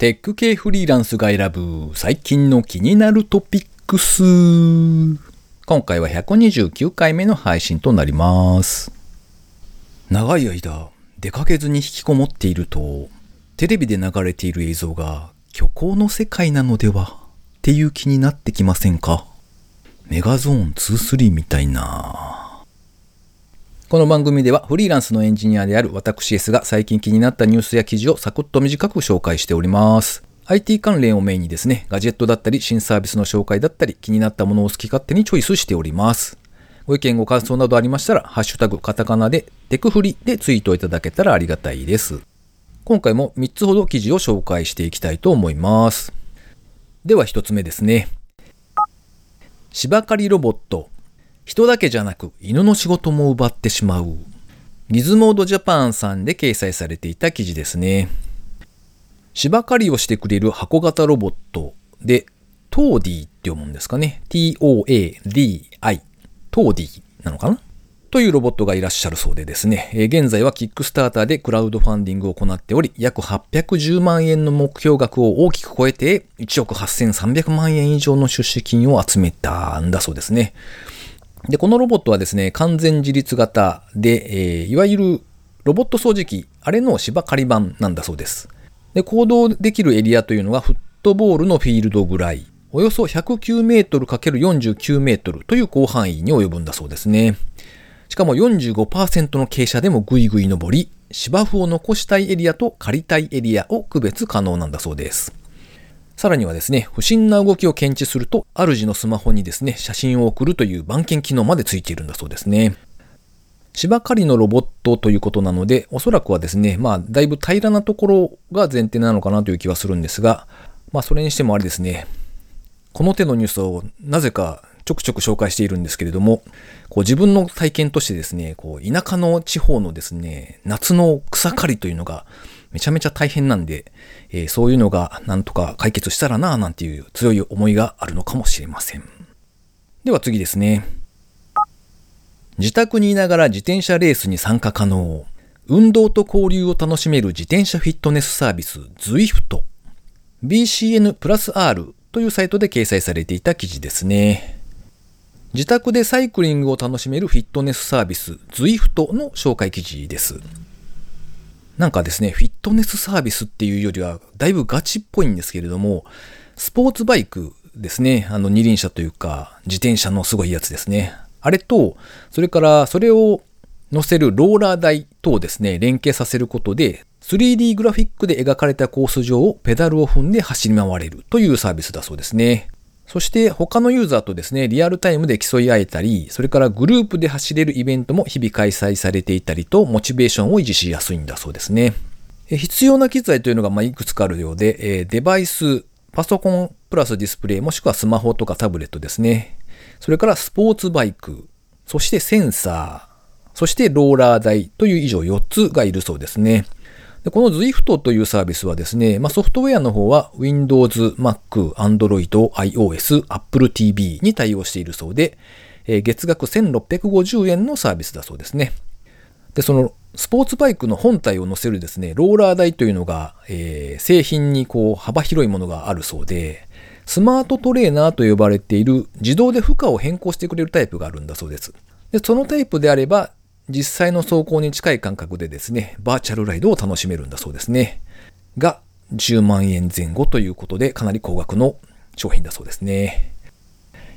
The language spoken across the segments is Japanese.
テック系フリーランスが選ぶ最近の気になるトピックス。今回は129回目の配信となります。長い間、出かけずに引きこもっていると、テレビで流れている映像が虚構の世界なのでは？っていう気になってきませんか？メガゾーン23みたいなこの番組ではフリーランスのエンジニアである私 S が最近気になったニュースや記事をサクッと短く紹介しております。IT 関連をメインにですね、ガジェットだったり新サービスの紹介だったり気になったものを好き勝手にチョイスしております。ご意見ご感想などありましたら、ハッシュタグカタカナでテクフリでツイートいただけたらありがたいです。今回も3つほど記事を紹介していきたいと思います。では1つ目ですね。芝刈りロボット人だけじゃなく犬の仕事も奪ってしまう。ギズモードジャパンさんで掲載されていた記事ですね。芝刈りをしてくれる箱型ロボットで、トーディって読むんですかね。t-o-a-d-i。トーディなのかな？というロボットがいらっしゃるそうでですね、現在はキックスターターでクラウドファンディングを行っており、約810万円の目標額を大きく超えて、1億8300万円以上の出資金を集めたんだそうですね。で、このロボットはですね、完全自立型で、えー、いわゆるロボット掃除機、あれの芝刈り版なんだそうです。で、行動できるエリアというのがフットボールのフィールドぐらい、およそ109メートル ×49 メートルという広範囲に及ぶんだそうですね。しかも45%の傾斜でもぐいぐい登り、芝生を残したいエリアと借りたいエリアを区別可能なんだそうです。さらにはですね、不審な動きを検知すると、主のスマホにですね、写真を送るという番犬機能までついているんだそうですね。芝刈りのロボットということなので、おそらくはですね、まあ、だいぶ平らなところが前提なのかなという気はするんですが、まあ、それにしてもあれですね、この手のニュースをなぜかちょくちょく紹介しているんですけれども、こう自分の体験としてですね、こう田舎の地方のですね、夏の草刈りというのがめちゃめちゃ大変なんで、えー、そういうのがなんとか解決したらなぁなんていう強い思いがあるのかもしれません。では次ですね。自宅にいながら自転車レースに参加可能。運動と交流を楽しめる自転車フィットネスサービス ZWIFT。BCN プラス R というサイトで掲載されていた記事ですね。自宅でサイクリングを楽しめるフィットネスサービス ZWIFT の紹介記事です。なんかですね、フィットネスサービスっていうよりは、だいぶガチっぽいんですけれども、スポーツバイクですね、あの二輪車というか、自転車のすごいやつですね。あれと、それからそれを乗せるローラー台とですね、連携させることで、3D グラフィックで描かれたコース上をペダルを踏んで走り回れるというサービスだそうですね。そして他のユーザーとですね、リアルタイムで競い合えたり、それからグループで走れるイベントも日々開催されていたりと、モチベーションを維持しやすいんだそうですね。必要な機材というのがまいくつかあるようで、デバイス、パソコンプラスディスプレイ、もしくはスマホとかタブレットですね。それからスポーツバイク、そしてセンサー、そしてローラー台という以上4つがいるそうですね。でこの Zwift というサービスはですね、まあ、ソフトウェアの方は Windows、Mac、Android、iOS、Apple TV に対応しているそうで、えー、月額1650円のサービスだそうですね。で、そのスポーツバイクの本体を載せるですね、ローラー台というのが、えー、製品にこう幅広いものがあるそうで、スマートトレーナーと呼ばれている自動で負荷を変更してくれるタイプがあるんだそうです。で、そのタイプであれば、実際の走行に近い感覚でですね、バーチャルライドを楽しめるんだそうですね。が、10万円前後ということで、かなり高額の商品だそうですね。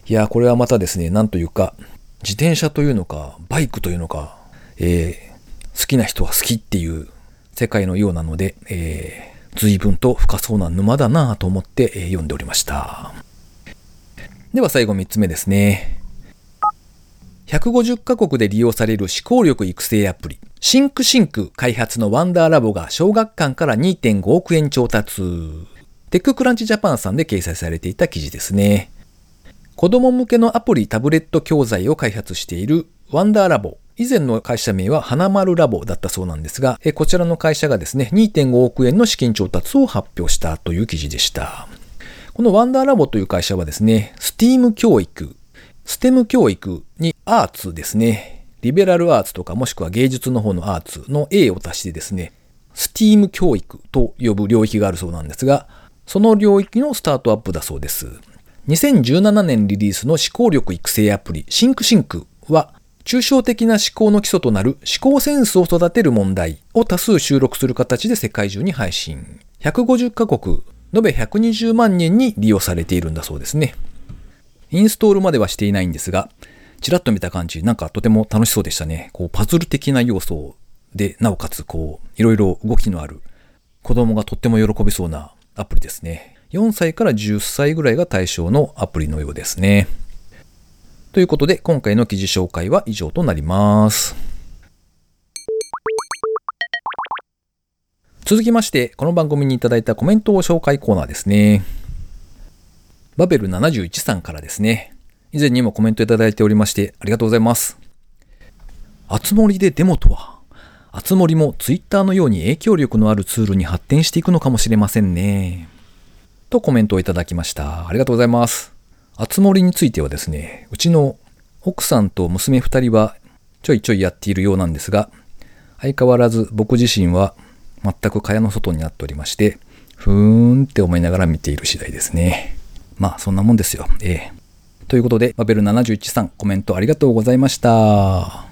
いや、これはまたですね、なんというか、自転車というのか、バイクというのか、えー、好きな人は好きっていう世界のようなので、えー、随分と深そうな沼だなと思って、えー、読んでおりました。では最後3つ目ですね。150カ国で利用される思考力育成アプリ、シンクシンク開発のワンダーラボが小学館から2.5億円調達。テッククランチジャパンさんで掲載されていた記事ですね。子供向けのアプリタブレット教材を開発しているワンダーラボ。以前の会社名は花丸ラボだったそうなんですが、こちらの会社がですね、2.5億円の資金調達を発表したという記事でした。このワンダーラボという会社はですね、STEAM 教育、ステム教育にアーツですね。リベラルアーツとかもしくは芸術の方のアーツの A を足してですね、STEAM 教育と呼ぶ領域があるそうなんですが、その領域のスタートアップだそうです。2017年リリースの思考力育成アプリ、シンクシンクは、抽象的な思考の基礎となる思考センスを育てる問題を多数収録する形で世界中に配信。150カ国、延べ120万人に利用されているんだそうですね。インストールまではしていないんですが、ちらっと見た感じ、なんかとても楽しそうでしたね。こう、パズル的な要素で、なおかつ、こう、いろいろ動きのある、子供がとっても喜びそうなアプリですね。4歳から10歳ぐらいが対象のアプリのようですね。ということで、今回の記事紹介は以上となります。続きまして、この番組にいただいたコメントを紹介コーナーですね。バベル71さんからですね。以前にもコメントいただいておりまして、ありがとうございます。あつ森でデモとは、あつ森もツイッターのように影響力のあるツールに発展していくのかもしれませんね。とコメントをいただきました。ありがとうございます。あつ森についてはですね、うちの奥さんと娘二人はちょいちょいやっているようなんですが、相変わらず僕自身は全く蚊帳の外になっておりまして、ふーんって思いながら見ている次第ですね。まあそんなもんですよ。ええ。ということで、バベル71さんコメントありがとうございました。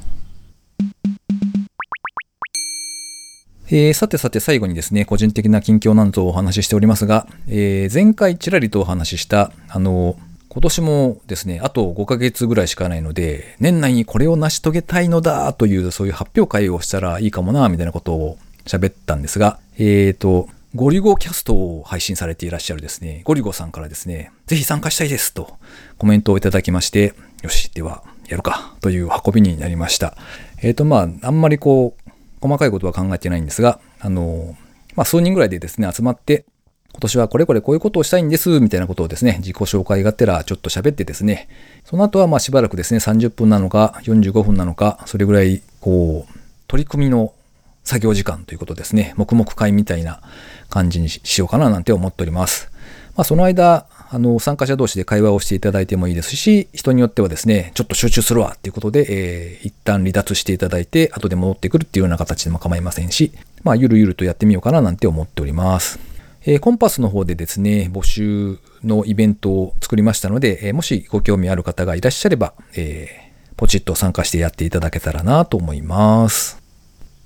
えー、さてさて最後にですね、個人的な近況なんぞをお話ししておりますが、えー、前回ちらりとお話しした、あの、今年もですね、あと5ヶ月ぐらいしかないので、年内にこれを成し遂げたいのだという、そういう発表会をしたらいいかもな、みたいなことを喋ったんですが、えっ、ー、と、ゴリゴキャストを配信されていらっしゃるですね、ゴリゴさんからですね、ぜひ参加したいですとコメントをいただきまして、よし、ではやるかという運びになりました。えっ、ー、と、まあ、あんまりこう、細かいことは考えてないんですが、あの、まあ、数人ぐらいでですね、集まって、今年はこれこれこういうことをしたいんです、みたいなことをですね、自己紹介がてらちょっと喋ってですね、その後はまあしばらくですね、30分なのか45分なのか、それぐらい、こう、取り組みの作業時間ということですね、黙々会みたいな感じにしようかななんて思っております。まあ、その間、あの、参加者同士で会話をしていただいてもいいですし、人によってはですね、ちょっと集中するわっていうことで、えー、一旦離脱していただいて、後で戻ってくるっていうような形でも構いませんし、まあ、ゆるゆるとやってみようかななんて思っております。えー、コンパスの方でですね、募集のイベントを作りましたので、えー、もしご興味ある方がいらっしゃれば、えー、ポチッと参加してやっていただけたらなと思います。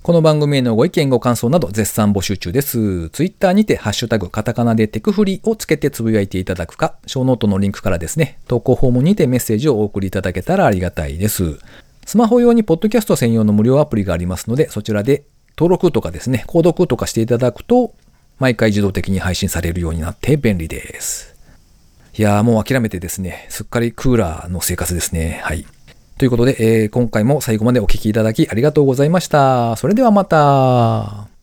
この番組へのご意見ご感想など絶賛募集中です。ツイッターにてハッシュタグカタカナでテクフリをつけてつぶやいていただくか、ショーノートのリンクからですね、投稿フォームにてメッセージをお送りいただけたらありがたいです。スマホ用にポッドキャスト専用の無料アプリがありますので、そちらで登録とかですね、購読とかしていただくと、毎回自動的に配信されるようになって便利です。いやーもう諦めてですね、すっかりクーラーの生活ですね。はい。ということで、えー、今回も最後までお聴きいただきありがとうございました。それではまた。